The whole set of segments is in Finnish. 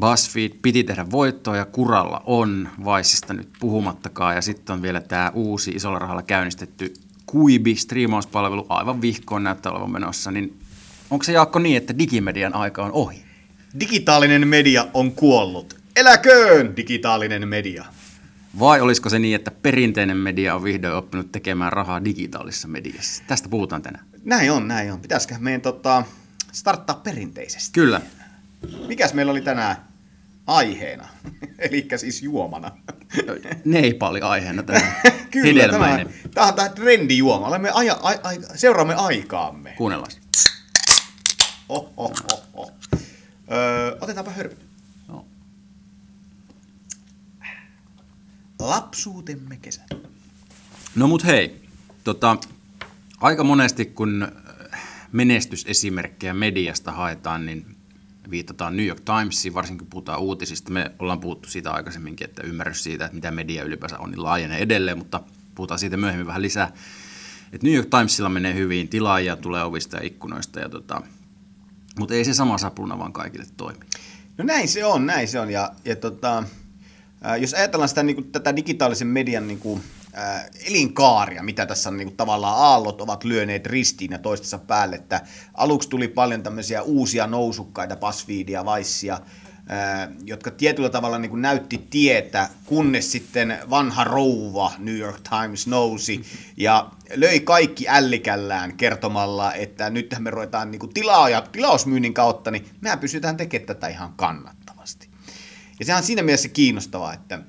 BuzzFeed piti tehdä voittoa ja kuralla on, Vaisista nyt puhumattakaan. Ja sitten on vielä tämä uusi isolla rahalla käynnistetty Kuibi striimauspalvelu aivan vihkoon näyttää olevan menossa. Niin onko se Jaakko niin, että digimedian aika on ohi? Digitaalinen media on kuollut. Eläköön digitaalinen media. Vai olisiko se niin, että perinteinen media on vihdoin oppinut tekemään rahaa digitaalisessa mediassa? Tästä puhutaan tänään. Näin on, näin on. Pitäisikö meidän tota, starttaa perinteisesti? Kyllä. Mikäs meillä oli tänään aiheena? Eli siis juomana. Neipaali aiheena tänään. Kyllä, tämä, tämä on tämä trendijuoma. Olemme aja, a, a, seuraamme aikaamme. Kuunnellaan. Oh, oh, oh, oh. Öö, otetaanpa hörpy. Joo. Lapsuutemme kesä. No mut hei, tota, aika monesti kun äh, menestysesimerkkejä mediasta haetaan, niin viitataan New York Timesiin, varsinkin kun puhutaan uutisista. Me ollaan puhuttu siitä aikaisemminkin, että ymmärrys siitä, että mitä media ylipäänsä on, niin laajenee edelleen, mutta puhutaan siitä myöhemmin vähän lisää. Et New York Timesilla menee hyvin, tilaajia tulee ovista ja ikkunoista, ja tota, mutta ei se sama sapluna vaan kaikille toimi. No näin se on, näin se on. Ja, ja tota, jos ajatellaan sitä, niin kuin, tätä digitaalisen median niin kuin, ää, elinkaaria, mitä tässä on niin kuin, tavallaan aallot ovat lyöneet ristiin ja toistensa päälle, että aluksi tuli paljon tämmöisiä uusia nousukkaita, BuzzFeedia, Vicea, ää, jotka tietyllä tavalla niin kuin näytti tietä, kunnes sitten vanha rouva New York Times nousi ja löi kaikki ällikällään kertomalla, että nyt me ruvetaan niin kuin tilaaja, tilausmyynnin kautta, niin mehän pystytään tekemään tätä ihan kannattavasti. Ja sehän on siinä mielessä kiinnostavaa, että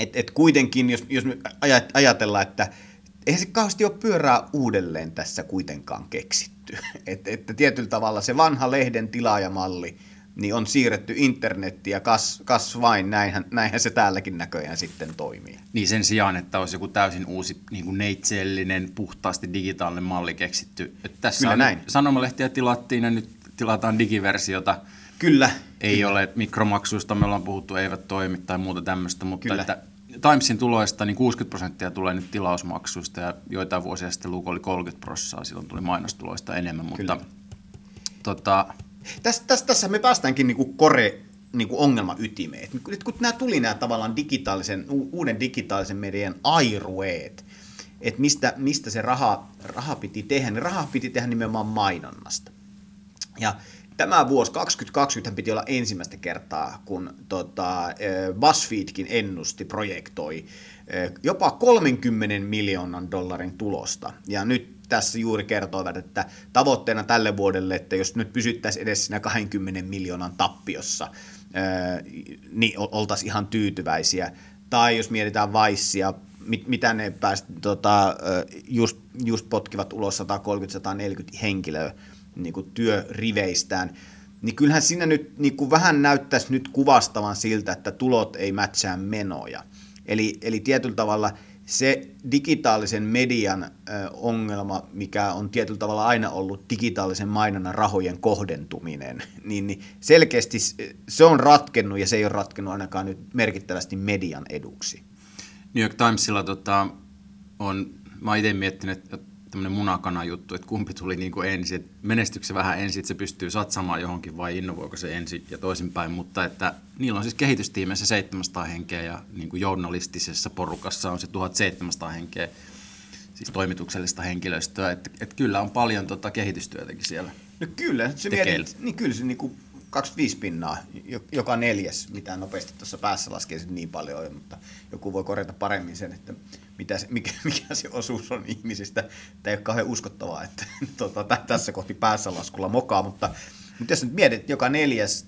et, et kuitenkin, jos, jos me ajat- ajatellaan, että eihän se kauheasti ole pyörää uudelleen tässä kuitenkaan keksitty. Että et tietyllä tavalla se vanha lehden tilaajamalli niin on siirretty internettiin ja kas, kas vain, näinhän, näinhän se täälläkin näköjään sitten toimii. Niin sen sijaan, että olisi joku täysin uusi niin kuin neitseellinen, puhtaasti digitaalinen malli keksitty. Että tässä Kyllä on näin. Sanomalehtiä tilattiin ja nyt tilataan digiversiota. Kyllä. Ei ole mikromaksuista, me ollaan puhuttu, eivät toimi tai muuta tämmöistä, mutta Kyllä. että Timesin tuloista niin 60 prosenttia tulee nyt tilausmaksuista ja joitain vuosia sitten luku oli 30 prosenttia, silloin tuli mainostuloista enemmän, mutta Kyllä. tota, Tässä, tässä, tässä me päästäänkin niinku kore niinku ongelman ytimeen. Et Nyt kun nämä tuli nämä tavallaan digitaalisen, uuden digitaalisen median airueet, että mistä, mistä se raha, raha piti tehdä, niin raha piti tehdä nimenomaan mainonnasta. Ja tämä vuosi 2020 piti olla ensimmäistä kertaa, kun tota, BuzzFeedkin ennusti, projektoi jopa 30 miljoonan dollarin tulosta. Ja nyt tässä juuri kertoivat, että tavoitteena tälle vuodelle, että jos nyt pysyttäisiin edes siinä 20 miljoonan tappiossa, niin oltaisiin ihan tyytyväisiä. Tai jos mietitään Vicea, mit, mitä ne pääst, tota, just, just potkivat ulos 130-140 henkilöä niin kuin työriveistään, niin kyllähän siinä nyt niin kuin vähän näyttäisi nyt kuvastavan siltä, että tulot ei mätsää menoja. Eli, eli tietyllä tavalla se digitaalisen median ongelma, mikä on tietyllä tavalla aina ollut digitaalisen mainonnan rahojen kohdentuminen, niin, niin selkeästi se on ratkennut ja se ei ole ratkennut ainakaan nyt merkittävästi median eduksi. New York Timesilla tota, on, mä itse miettinyt, että tämmöinen munakana juttu, että kumpi tuli niin kuin ensin, että menestyykö se vähän ensin, että se pystyy satsamaan johonkin vai innovoiko se ensin ja toisinpäin, mutta että niillä on siis kehitystiimeissä 700 henkeä ja niin kuin journalistisessa porukassa on se 1700 henkeä, siis toimituksellista henkilöstöä, että, että kyllä on paljon tota kehitystyötäkin siellä. No kyllä, se mietit, niin kyllä se niinku 25 pinnaa, jo- joka neljäs, mitä nopeasti tuossa päässä laskee niin paljon, on, mutta joku voi korjata paremmin sen, että mitä se, mikä, mikä se osuus on ihmisistä. Tämä ei ole kauhean uskottavaa, että tä- tässä kohti päässä laskulla mokaa, mutta, mutta jos nyt mietit, että joka neljäs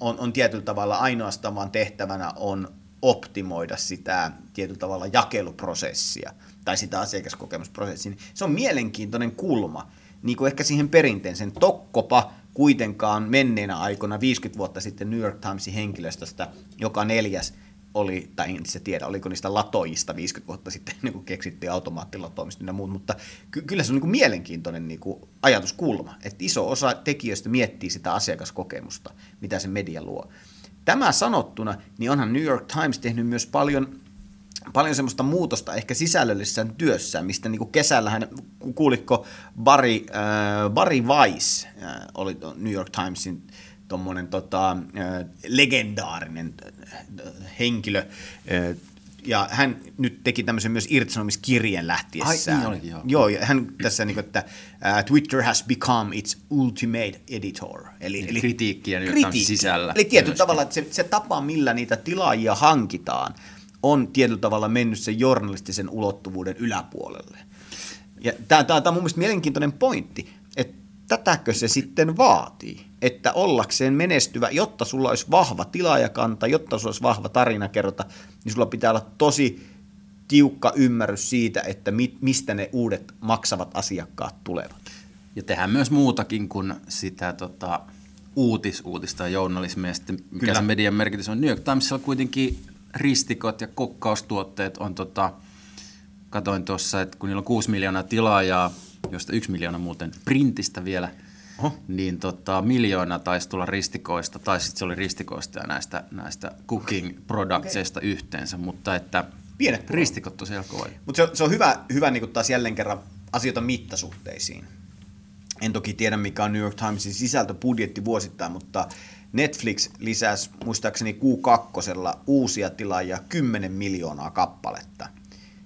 on, on tietyllä tavalla ainoastaan vaan tehtävänä on optimoida sitä tietyllä tavalla jakeluprosessia tai sitä asiakaskokemusprosessia, niin se on mielenkiintoinen kulma, niin kuin ehkä siihen perinteisen tokkopa kuitenkaan menneenä aikoina 50 vuotta sitten New York Timesin henkilöstöstä joka neljäs oli, tai en itse tiedä, oliko niistä latoista 50 vuotta sitten niin kuin keksittiin automaattilatoimista ja muut, mutta ky- kyllä se on niin kuin mielenkiintoinen niin kuin ajatuskulma, että iso osa tekijöistä miettii sitä asiakaskokemusta, mitä se media luo. Tämä sanottuna, niin onhan New York Times tehnyt myös paljon paljon semmoista muutosta ehkä sisällöllisessä työssä, mistä niin kesällähän, kuulitko Barry, äh, Barry Weiss, äh, oli New York Timesin tuommoinen tota, äh, legendaarinen äh, henkilö, äh, ja hän nyt teki tämmöisen myös irtisanomiskirjeen lähtiessään. Ai, niin olikin, joo. joo. ja hän tässä niin kuin, että uh, Twitter has become its ultimate editor. Eli, eli kritiikkiä nyt sisällä. Eli tietyllä tavalla, että se, se tapa, millä niitä tilaajia hankitaan, on tietyllä tavalla mennyt sen journalistisen ulottuvuuden yläpuolelle. Ja tämä, tämä, tämä on mun mielestä mielenkiintoinen pointti, että tätäkö se sitten vaatii, että ollakseen menestyvä, jotta sulla olisi vahva tilaajakanta, jotta sulla olisi vahva kerrota, niin sulla pitää olla tosi tiukka ymmärrys siitä, että mi, mistä ne uudet maksavat asiakkaat tulevat. Ja tehdään myös muutakin kuin sitä tota, uutisuutista ja journalismia. Sitten, mikä Kyllä. se median merkitys on. New York Timesilla kuitenkin ristikot ja kokkaustuotteet on, tota, katoin tuossa, että kun niillä on 6 miljoonaa tilaajaa, josta yksi miljoona muuten printistä vielä, Oho. niin tota, miljoona taisi tulla ristikoista, tai sitten se oli ristikoista ja näistä, näistä cooking productseista okay. yhteensä, mutta että Pienet ristikot tosiaan kovia. Mutta se, se, on hyvä, hyvä niin taas jälleen kerran asioita mittasuhteisiin. En toki tiedä, mikä on New York Timesin sisältöbudjetti vuosittain, mutta Netflix lisäsi muistaakseni Q2 uusia tilaajia 10 miljoonaa kappaletta.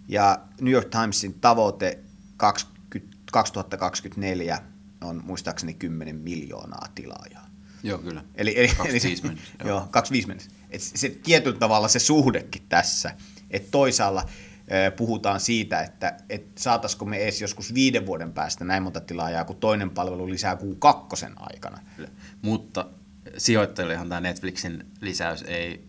Ja New York Timesin tavoite 20, 2024 on muistaakseni 10 miljoonaa tilaajaa. Joo, kyllä. Eli, eli, 25 eli, mennessä. Joo, 25 mennessä. Et se tietyllä tavalla se suhdekin tässä, että toisaalla puhutaan siitä, että, että saataisiko me edes joskus viiden vuoden päästä näin monta tilaajaa, kun toinen palvelu lisää kuin kakkosen aikana. Mutta sijoittajillehan tämä Netflixin lisäys ei,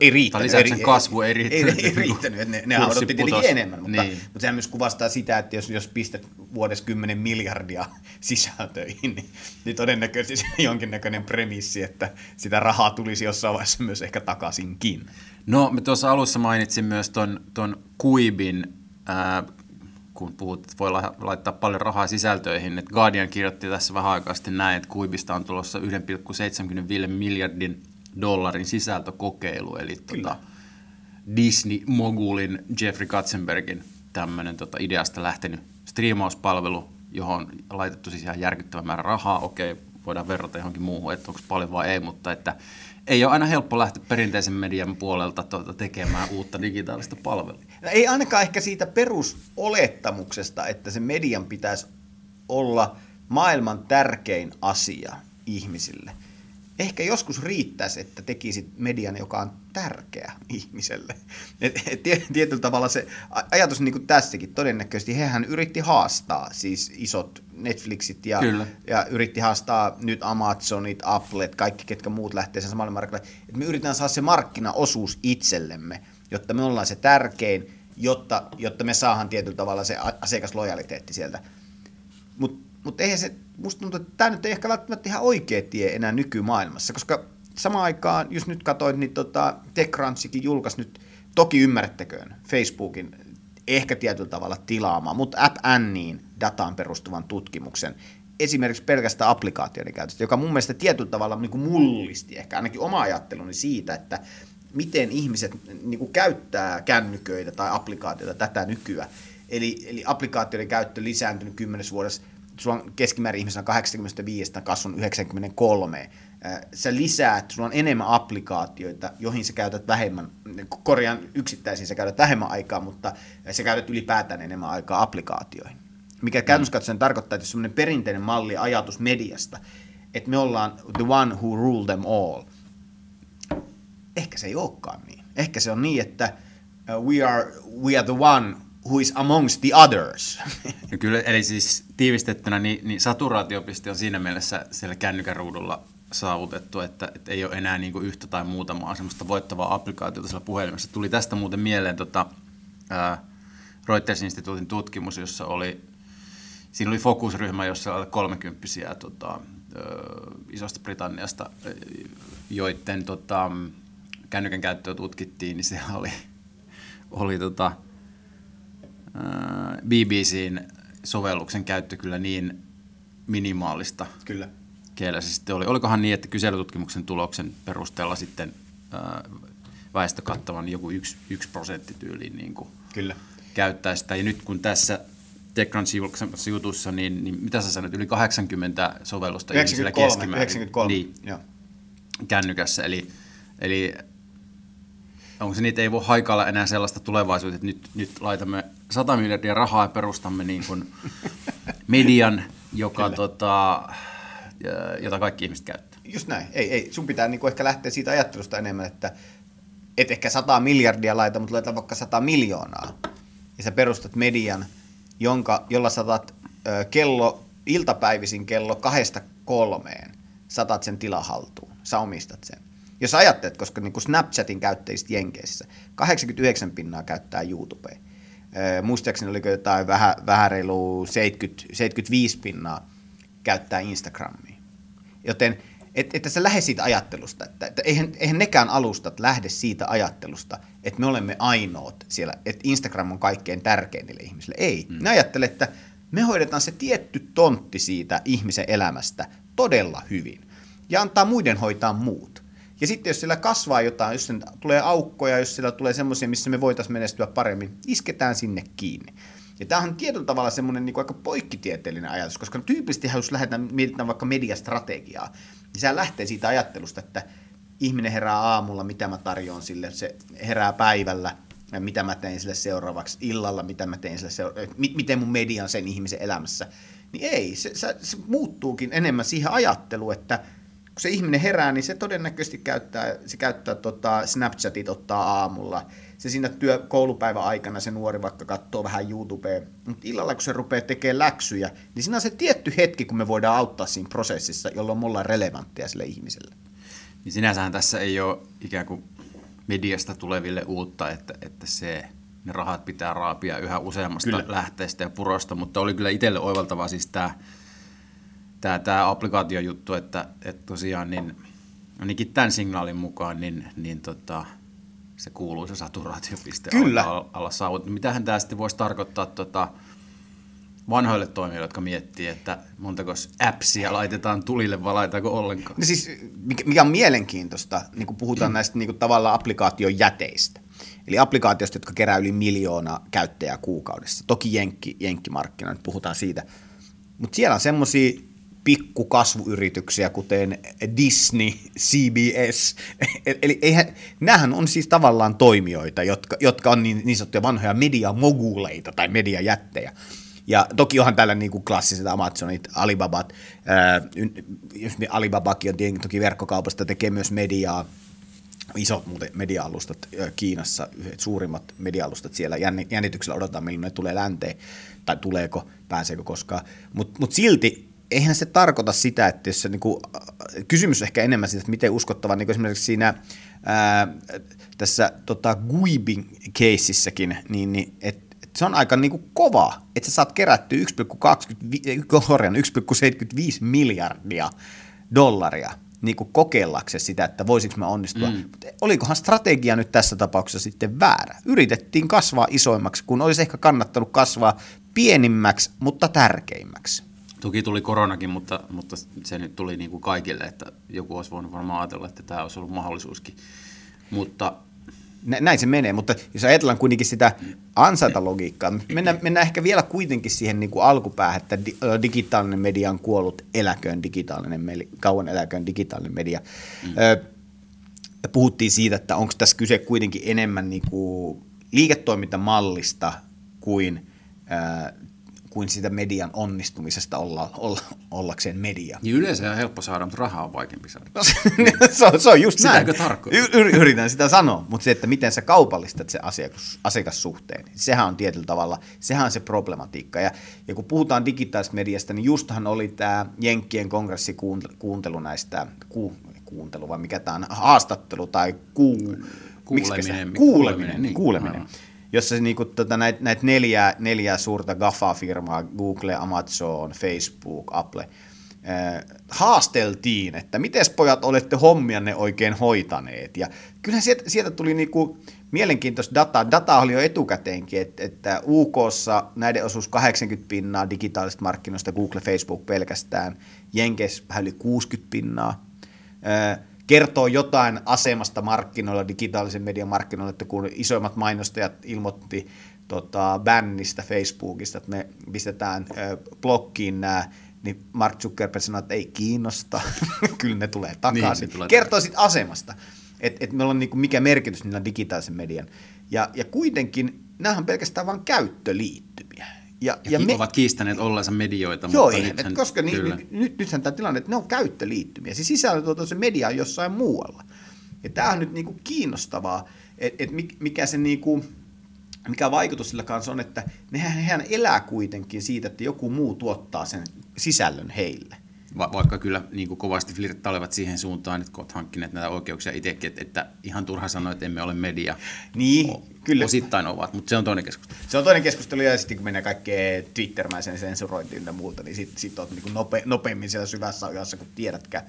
ei riittänyt. lisäyksen ei, kasvu ei riittänyt. Ei, ei riittänyt, ne, ne odotti tietenkin enemmän, mutta, niin. mutta sehän myös kuvastaa sitä, että jos, jos pistät vuodessa 10 miljardia sisältöihin, niin, niin todennäköisesti se on jonkinnäköinen premissi, että sitä rahaa tulisi jossain vaiheessa myös ehkä takaisinkin. No, me tuossa alussa mainitsin myös ton, ton Kuibin kun puhut, että voi laittaa paljon rahaa sisältöihin. Että Guardian kirjoitti tässä vähän aikaa sitten näin, että Kuibista on tulossa 1,75 miljardin dollarin sisältökokeilu, eli tuota, Disney-mogulin Jeffrey Katzenbergin tämmöinen tota, ideasta lähtenyt striimauspalvelu, johon on laitettu siis ihan järkyttävä määrä rahaa. Okei, voidaan verrata johonkin muuhun, että onko paljon vai ei, mutta että ei ole aina helppo lähteä perinteisen median puolelta tuota, tekemään uutta digitaalista palvelua. No ei ainakaan ehkä siitä perusolettamuksesta, että se median pitäisi olla maailman tärkein asia ihmisille – ehkä joskus riittäisi, että tekisit median, joka on tärkeä ihmiselle. Et, et, tietyllä tavalla se ajatus niin kuin tässäkin, todennäköisesti hehän yritti haastaa siis isot Netflixit ja, ja yritti haastaa nyt Amazonit, Applet, kaikki ketkä muut lähtee sen samalle markkinalle. Et me yritetään saada se markkinaosuus itsellemme, jotta me ollaan se tärkein, jotta, jotta me saadaan tietyllä tavalla se asiakaslojaliteetti sieltä. Mutta mutta eihän se, musta tuntuu, että tämä nyt ei ehkä välttämättä ihan oikea tie enää nykymaailmassa, koska samaan aikaan, jos nyt katsoin, niin tota, TechCrunchikin julkaisi nyt, toki ymmärrettäköön, Facebookin ehkä tietyllä tavalla tilaamaan, mutta App Anniin dataan perustuvan tutkimuksen, esimerkiksi pelkästään applikaatioiden käytöstä, joka mun mielestä tietyllä tavalla niin kuin mullisti ehkä ainakin oma ajatteluni siitä, että miten ihmiset niin kuin käyttää kännyköitä tai applikaatioita tätä nykyään. Eli, eli applikaatioiden käyttö lisääntynyt kymmenessä vuodessa sulla on keskimäärin ihmisenä 85 kasvun 93. Sä lisäät, sulla on enemmän applikaatioita, joihin sä käytät vähemmän, korjaan yksittäisiin sä käytät vähemmän aikaa, mutta sä käytät ylipäätään enemmän aikaa applikaatioihin. Mikä käytännössä katsoen tarkoittaa, että semmoinen perinteinen malli ajatus mediasta, että me ollaan the one who rule them all. Ehkä se ei olekaan niin. Ehkä se on niin, että we are, we are the one who is amongst the others. Ja kyllä, eli siis tiivistettynä, niin, niin saturaatiopiste on siinä mielessä siellä kännykän ruudulla saavutettu, että, että ei ole enää niin kuin yhtä tai muutamaa semmoista voittavaa applikaatiota siellä puhelimessa. Tuli tästä muuten mieleen tota, ää, Reuters-instituutin tutkimus, jossa oli, siinä oli fokusryhmä, jossa oli kolmekymppisiä tota, isosta Britanniasta, joiden tota, kännykän käyttöä tutkittiin, niin siellä oli, oli tota, BBCn sovelluksen käyttö kyllä niin minimaalista. Kyllä. Keellä se sitten oli. Olikohan niin, että kyselytutkimuksen tuloksen perusteella sitten väestökattavan joku yksi, yksi prosentti tyyliin niin kuin Kyllä. käyttää sitä. Ja nyt kun tässä TechCrunch julkaisemassa jutussa, niin, niin mitä sä sanoit, yli 80 sovellusta 93, keskimäärin 93. Niin, Joo. kännykässä. Eli, eli onko se niitä ei voi haikailla enää sellaista tulevaisuutta, että nyt, nyt laitamme 100 miljardia rahaa ja perustamme niin kuin median, joka, tota, jota kaikki ihmiset käyttää. Just näin. Ei, ei. Sun pitää niinku ehkä lähteä siitä ajattelusta enemmän, että et ehkä 100 miljardia laita, mutta laita vaikka 100 miljoonaa. Ja sä perustat median, jonka, jolla saatat ö, kello, iltapäivisin kello kahdesta kolmeen, satat sen tila haltuun. Sä omistat sen. Jos ajattelet, koska niin kuin Snapchatin käyttäjistä Jenkeissä, 89 pinnaa käyttää YouTubea. Muistaakseni oliko jotain vähän, vähän reilu 70, 75 pinnaa käyttää Instagramia. Joten et, että sä lähde siitä ajattelusta, että, että eihän, eihän nekään alustat lähde siitä ajattelusta, että me olemme ainoat siellä, että Instagram on kaikkein tärkein niille ihmisille. Ei. Mm. Ne ajattelee, että me hoidetaan se tietty tontti siitä ihmisen elämästä todella hyvin ja antaa muiden hoitaa muut. Ja sitten jos siellä kasvaa jotain, jos tulee aukkoja, jos siellä tulee semmoisia, missä me voitaisiin menestyä paremmin, isketään sinne kiinni. Ja tämä on tietyllä tavalla semmoinen niin aika poikkitieteellinen ajatus, koska tyypillisesti jos lähdetään mietitään vaikka mediastrategiaa, niin se lähtee siitä ajattelusta, että ihminen herää aamulla, mitä mä tarjoan sille, se herää päivällä, mitä mä teen sille seuraavaksi, illalla, mitä mä teen sille seuraavaksi, miten mun media on sen ihmisen elämässä. Niin ei, se, se, se muuttuukin enemmän siihen ajatteluun, että kun se ihminen herää, niin se todennäköisesti käyttää, se käyttää tota, Snapchatit ottaa aamulla. Se siinä työ, koulupäivän aikana se nuori vaikka katsoo vähän YouTubea, mutta illalla kun se rupeaa tekemään läksyjä, niin siinä on se tietty hetki, kun me voidaan auttaa siinä prosessissa, jolloin me ollaan relevantteja sille ihmiselle. Niin sinänsähän tässä ei ole ikään kuin mediasta tuleville uutta, että, että se, ne rahat pitää raapia yhä useammasta kyllä. lähteestä ja purosta, mutta oli kyllä itselle oivaltavaa siis tämä tämä, tämä applikaatiojuttu, että, että tosiaan niin, ainakin tämän signaalin mukaan niin, niin tota, se kuuluu se saturaatiopiste Kyllä. alla, alla saavut. Mitähän tämä sitten voisi tarkoittaa tota, vanhoille toimijoille, jotka miettii, että montako appsia laitetaan tulille vai laitetaanko ollenkaan? No siis, mikä, on mielenkiintoista, niin kun puhutaan näistä niin kuin tavallaan applikaation jäteistä. Eli applikaatioista, jotka kerää yli miljoona käyttäjää kuukaudessa. Toki jenkki, jenkkimarkkinoilla, puhutaan siitä. Mutta siellä on semmoisia pikkukasvuyrityksiä, kuten Disney, CBS. Eli eihän, näähän on siis tavallaan toimijoita, jotka, jotka on niin, niin sanottuja vanhoja mediamoguleita tai mediajättejä. Ja toki onhan tällä niin kuin klassiset Amazonit, Alibabat, ää, Alibabakin on toki verkkokaupasta, tekee myös mediaa, isot muuten media-alustat Kiinassa, suurimmat media-alustat siellä, jännityksellä odotetaan, milloin ne tulee länteen, tai tuleeko, pääseekö koskaan, mutta mut silti eihän se tarkoita sitä, että jos se niin kuin, kysymys ehkä enemmän siitä, että miten uskottava, niin esimerkiksi siinä ää, tässä tota, Guibin keississäkin, niin, niin että et se on aika niin kuin kova, että sä saat kerättyä 1,75 miljardia dollaria niin kuin kokeillaksesi sitä, että voisiko mä onnistua. Mm. Mutta olikohan strategia nyt tässä tapauksessa sitten väärä? Yritettiin kasvaa isoimmaksi, kun olisi ehkä kannattanut kasvaa pienimmäksi, mutta tärkeimmäksi. Toki tuli koronakin, mutta, mutta se nyt tuli niin kuin kaikille, että joku olisi voinut varmaan ajatella, että tämä olisi ollut mahdollisuuskin. Mutta näin se menee, mutta jos ajatellaan kuitenkin sitä ansaintalogiikkaa, mennään, mennään ehkä vielä kuitenkin siihen niin kuin alkupäähän, että digitaalinen media on kuollut, eläköön digitaalinen, kauan eläköön digitaalinen media. Mm. puhuttiin siitä, että onko tässä kyse kuitenkin enemmän niin kuin liiketoimintamallista kuin kuin sitä median onnistumisesta olla, olla, ollakseen media. Niin yleensä on helppo saada, mutta rahaa on vaikeampi saada. No, se, se, on, se on just Sitäkö näin. tarkoittaa? Y- yritän sitä sanoa, mutta se, että miten sä kaupallistat se asiakas, asiakassuhteen, sehän on tietyllä tavalla, sehän on se problematiikka. Ja, ja kun puhutaan digitaalisesta mediasta, niin justhan oli tämä Jenkkien kongressikuuntelu näistä, ku, kuuntelu vai mikä tämä on, haastattelu tai kuu, kuuleminen. Kuuleminen, niin, kuuleminen jossa niinku, tota, näitä näit neljää, neljää suurta GAFA-firmaa, Google, Amazon, Facebook, Apple, haasteltiin, että miten pojat olette hommianne oikein hoitaneet. Ja kyllähän sieltä, sieltä tuli niinku mielenkiintoista dataa. Data oli jo etukäteenkin, että, että UKssa näiden osuus 80 pinnaa digitaalisista markkinoista, Google, Facebook pelkästään, Jenkeissä vähän yli 60 pinnaa. Kertoo jotain asemasta markkinoilla, digitaalisen median markkinoilla, että kun isoimmat mainostajat ilmoitti tota, bännistä Facebookista, että me pistetään blokkiin nämä niin Mark Zuckerberg sanoi, että ei kiinnosta, kyllä ne tulee takaisin. Niin, tulee Kertoo sitten asemasta, että et meillä on niinku mikä merkitys niillä digitaalisen median. Ja, ja kuitenkin nämä on pelkästään vain käyttöliittymiä. Ja, ja, ja me... ovat kiistäneet olleensa medioita. Joo, mutta eihän, nythän, koska ni, nyt, nythän tämä tilanne, että ne on käyttöliittymiä. Se sisällö se media on jossain muualla. Ja tämä on nyt niinku kiinnostavaa, että et mikä se niinku, mikä vaikutus sillä kanssa on, että nehän, hehän elää kuitenkin siitä, että joku muu tuottaa sen sisällön heille. Va- vaikka kyllä niin kuin kovasti flirttailevat siihen suuntaan, että olet hankkineet näitä oikeuksia itsekin, että, että ihan turha sanoa, että emme ole media. Niin, o- kyllä. Osittain ovat, mutta se on toinen keskustelu. Se on toinen keskustelu, ja sitten kun mennään kaikkeen Twittermäisen sensurointiin ja muuta, niin sitten sit olet niin nope, nopeammin siellä syvässä ajassa, kun tiedätkään.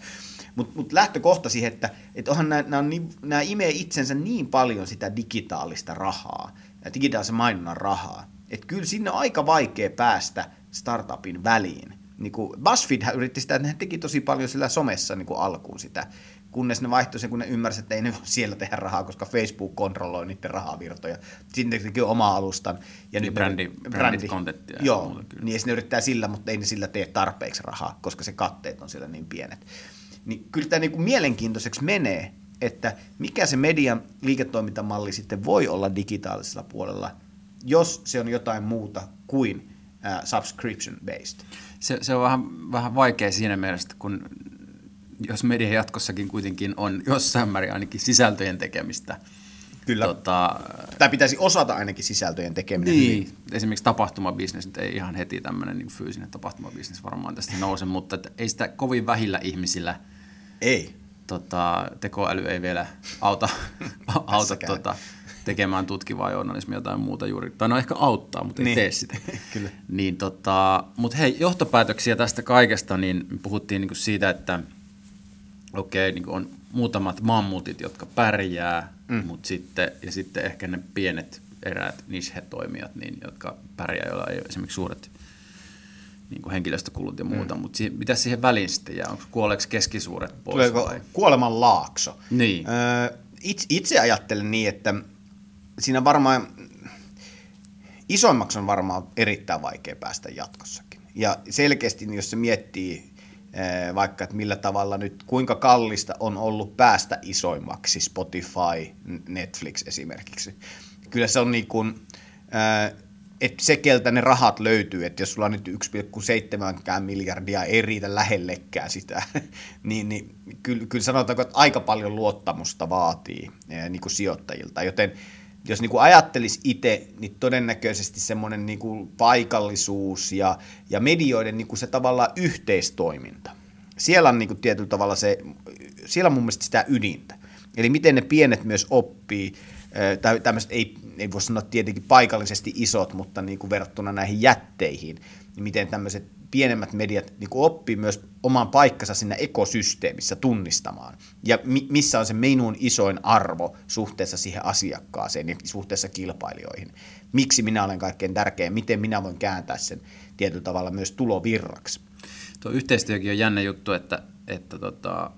Mutta mut lähtökohta siihen, että et onhan nämä, niin, imee itsensä niin paljon sitä digitaalista rahaa, digitaalisen mainonnan rahaa, että kyllä sinne on aika vaikea päästä startupin väliin. Niin kuin BuzzFeed yritti sitä, että ne teki tosi paljon sillä somessa niin kuin alkuun sitä, kunnes ne vaihtoi sen, kun ne ymmärsivät, että ei ne voi siellä tehdä rahaa, koska Facebook kontrolloi niiden rahavirtoja. Sitten ne teki oma alustan. Ja niin nyt brändi, brändi, contenttia. Joo, muuta, kyllä. niin ne yrittää sillä, mutta ei ne sillä tee tarpeeksi rahaa, koska se katteet on siellä niin pienet. Niin kyllä tämä niin kuin mielenkiintoiseksi menee, että mikä se median liiketoimintamalli sitten voi olla digitaalisella puolella, jos se on jotain muuta kuin uh, subscription-based. Se, se on vähän, vähän vaikea siinä mielessä, kun jos media jatkossakin kuitenkin on jossain määrin ainakin sisältöjen tekemistä. Kyllä. Tota, tai pitäisi osata ainakin sisältöjen tekeminen. Niin, esimerkiksi tapahtumabisnes, nyt ei ihan heti tämmöinen niin fyysinen tapahtumabisnes varmaan tästä nouse, mutta ei sitä kovin vähillä ihmisillä ei tota, tekoäly ei vielä auta, auta tota, tekemään tutkivaa journalismia tai muuta juuri. Tai no ehkä auttaa, mutta ei niin. tee sitä. Kyllä. Niin, tota, mutta hei, johtopäätöksiä tästä kaikesta, niin puhuttiin niin siitä, että okei, okay, niin on muutamat mammutit, jotka pärjää, mm. mutta sitten, ja sitten ehkä ne pienet eräät niche-toimijat, niin, jotka pärjää, joilla ei esimerkiksi suuret niin kuin henkilöstökulut ja muuta, mm. mutta si- mitä siihen väliin sitten jää? Onko kuoleeko keskisuuret pois? Tuleeko vai? kuoleman laakso? Niin. Öö, itse, itse ajattelen niin, että siinä varmaan isoimmaksi on varmaan erittäin vaikea päästä jatkossakin. Ja selkeästi, jos se miettii vaikka, että millä tavalla nyt, kuinka kallista on ollut päästä isoimmaksi, Spotify, Netflix esimerkiksi. Kyllä se on niin kuin, että se, keltä ne rahat löytyy, että jos sulla on nyt 1,7 miljardia ei riitä lähellekään sitä, niin, niin kyllä, kyllä sanotaanko, että aika paljon luottamusta vaatii niin kuin sijoittajilta, joten jos niin kuin ajattelisi itse, niin todennäköisesti semmoinen niin kuin paikallisuus ja, ja medioiden niin kuin se tavallaan yhteistoiminta. Siellä on niin kuin tietyllä tavalla se, siellä on mun mielestä sitä ydintä. Eli miten ne pienet myös oppii, tai tämmöiset ei, ei voi sanoa tietenkin paikallisesti isot, mutta niin kuin verrattuna näihin jätteihin, niin miten tämmöiset pienemmät mediat niin kuin oppii myös oman paikkansa siinä ekosysteemissä tunnistamaan. Ja mi- missä on se minun isoin arvo suhteessa siihen asiakkaaseen ja suhteessa kilpailijoihin. Miksi minä olen kaikkein tärkein, miten minä voin kääntää sen tietyllä tavalla myös tulovirraksi. Tuo yhteistyökin on jännä juttu, että, että tota,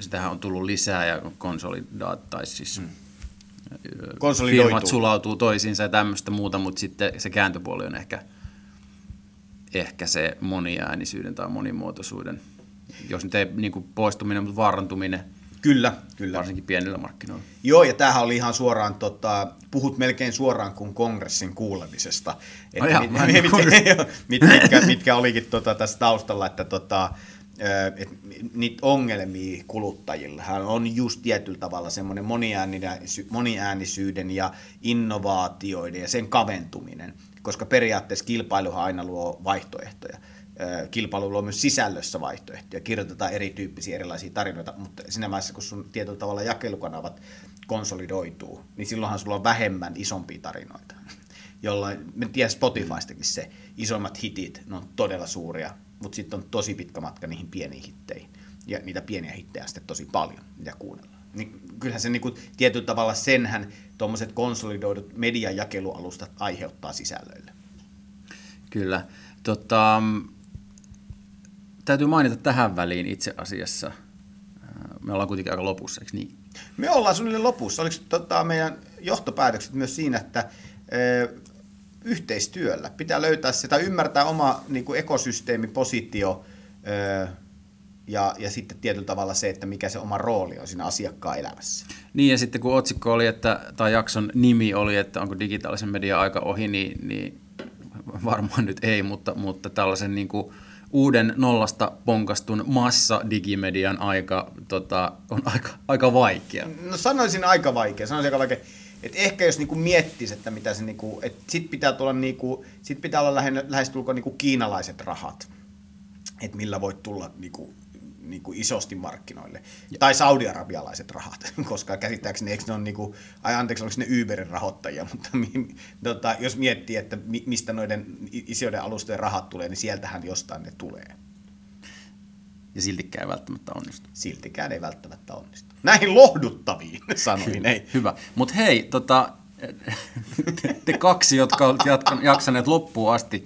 sitähän on tullut lisää ja konsolidaat, tai siis mm firmat sulautuu toisiinsa ja tämmöistä muuta, mutta sitten se kääntöpuoli on ehkä, ehkä se moniäänisyyden tai monimuotoisuuden, jos nyt ei niin kuin poistuminen, mutta vaarantuminen. Kyllä, kyllä. Varsinkin pienillä markkinoilla. Joo, ja tämähän oli ihan suoraan, tota, puhut melkein suoraan kuin kongressin kuulemisesta. Että oh, mit, mit, mit, mitkä, mitkä olikin tota, tässä taustalla, että tota, että niitä ongelmia kuluttajilla on just tietyllä tavalla semmoinen moniäänisyyden ja innovaatioiden ja sen kaventuminen, koska periaatteessa kilpailuhan aina luo vaihtoehtoja. Kilpailu luo myös sisällössä vaihtoehtoja, kirjoitetaan erityyppisiä erilaisia tarinoita, mutta siinä vaiheessa, kun sun tietyllä tavalla jakelukanavat konsolidoituu, niin silloinhan sulla on vähemmän isompia tarinoita. Jolloin, me tiedän Spotifystakin se, isommat hitit, ne on todella suuria mutta sitten on tosi pitkä matka niihin pieniin hitteihin. Ja niitä pieniä hittejä sitten tosi paljon, mitä kuunnellaan. Niin kyllähän se niin kuin, tietyllä tavalla senhän tuommoiset konsolidoidut mediajakelualustat aiheuttaa sisällöille. Kyllä. Tota, täytyy mainita tähän väliin itse asiassa. Me ollaan kuitenkin aika lopussa, eikö niin? Me ollaan suunnilleen lopussa. Oliko tota, meidän johtopäätökset myös siinä, että ö, yhteistyöllä pitää löytää sitä, ymmärtää oma niin kuin ekosysteemipositio ö, ja, ja sitten tietyllä tavalla se, että mikä se oma rooli on siinä asiakkaan elämässä. Niin ja sitten kun otsikko oli, että, tai jakson nimi oli, että onko digitaalisen median aika ohi, niin, niin varmaan nyt ei, mutta, mutta tällaisen niin kuin uuden nollasta ponkastun massa-digimedian aika tota, on aika, aika vaikea. No sanoisin aika vaikea, sanoisin aika vaikea. Et ehkä jos niinku miettisi, että mitä se niinku, et sit pitää tulla niinku, sit pitää olla lähes, lähestulkoon niinku kiinalaiset rahat, että millä voit tulla niinku niin kuin isosti markkinoille. Ja. Tai saudi-arabialaiset rahat, koska käsittääkseni eikö ne ole, niin kuin, ai anteeksi, oliko ne Uberin rahoittajia, mutta tota, jos miettii, että mistä noiden isoiden alustojen rahat tulee, niin sieltähän jostain ne tulee. Ja siltikään ei välttämättä onnistu. Siltikään ei välttämättä onnistu. Näihin lohduttaviin sanoin, ei. Hyvä. Mutta hei, tota, te, te kaksi, jotka olette jaksaneet loppuun asti,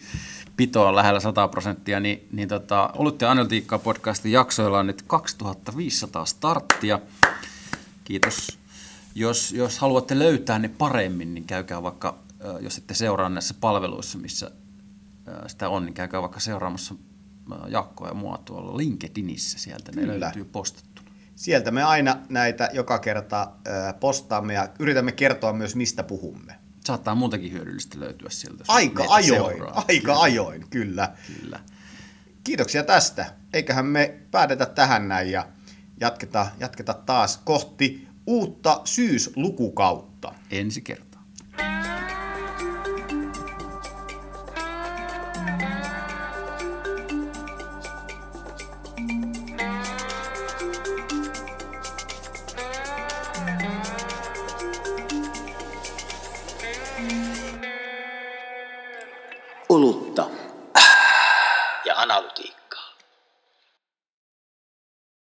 pitoa lähellä 100 prosenttia, niin, niin tota, Olut ja Analytiikkaa podcastin jaksoilla on nyt 2500 starttia. Kiitos. Jos, jos haluatte löytää ne paremmin, niin käykää vaikka, jos ette seuraa näissä palveluissa, missä sitä on, niin käykää vaikka seuraamassa Jakkoa ja mua tuolla LinkedInissä. Sieltä ne Kyllä. löytyy postattuna. Sieltä me aina näitä joka kerta postaamme ja yritämme kertoa myös, mistä puhumme saattaa muutakin hyödyllistä löytyä sieltä. Aika ajoin, seuraa. aika kyllä. ajoin, kyllä. kyllä. Kiitoksia tästä. Eiköhän me päätetä tähän näin ja jatketa, jatketa taas kohti uutta syyslukukautta. Ensi kertaa.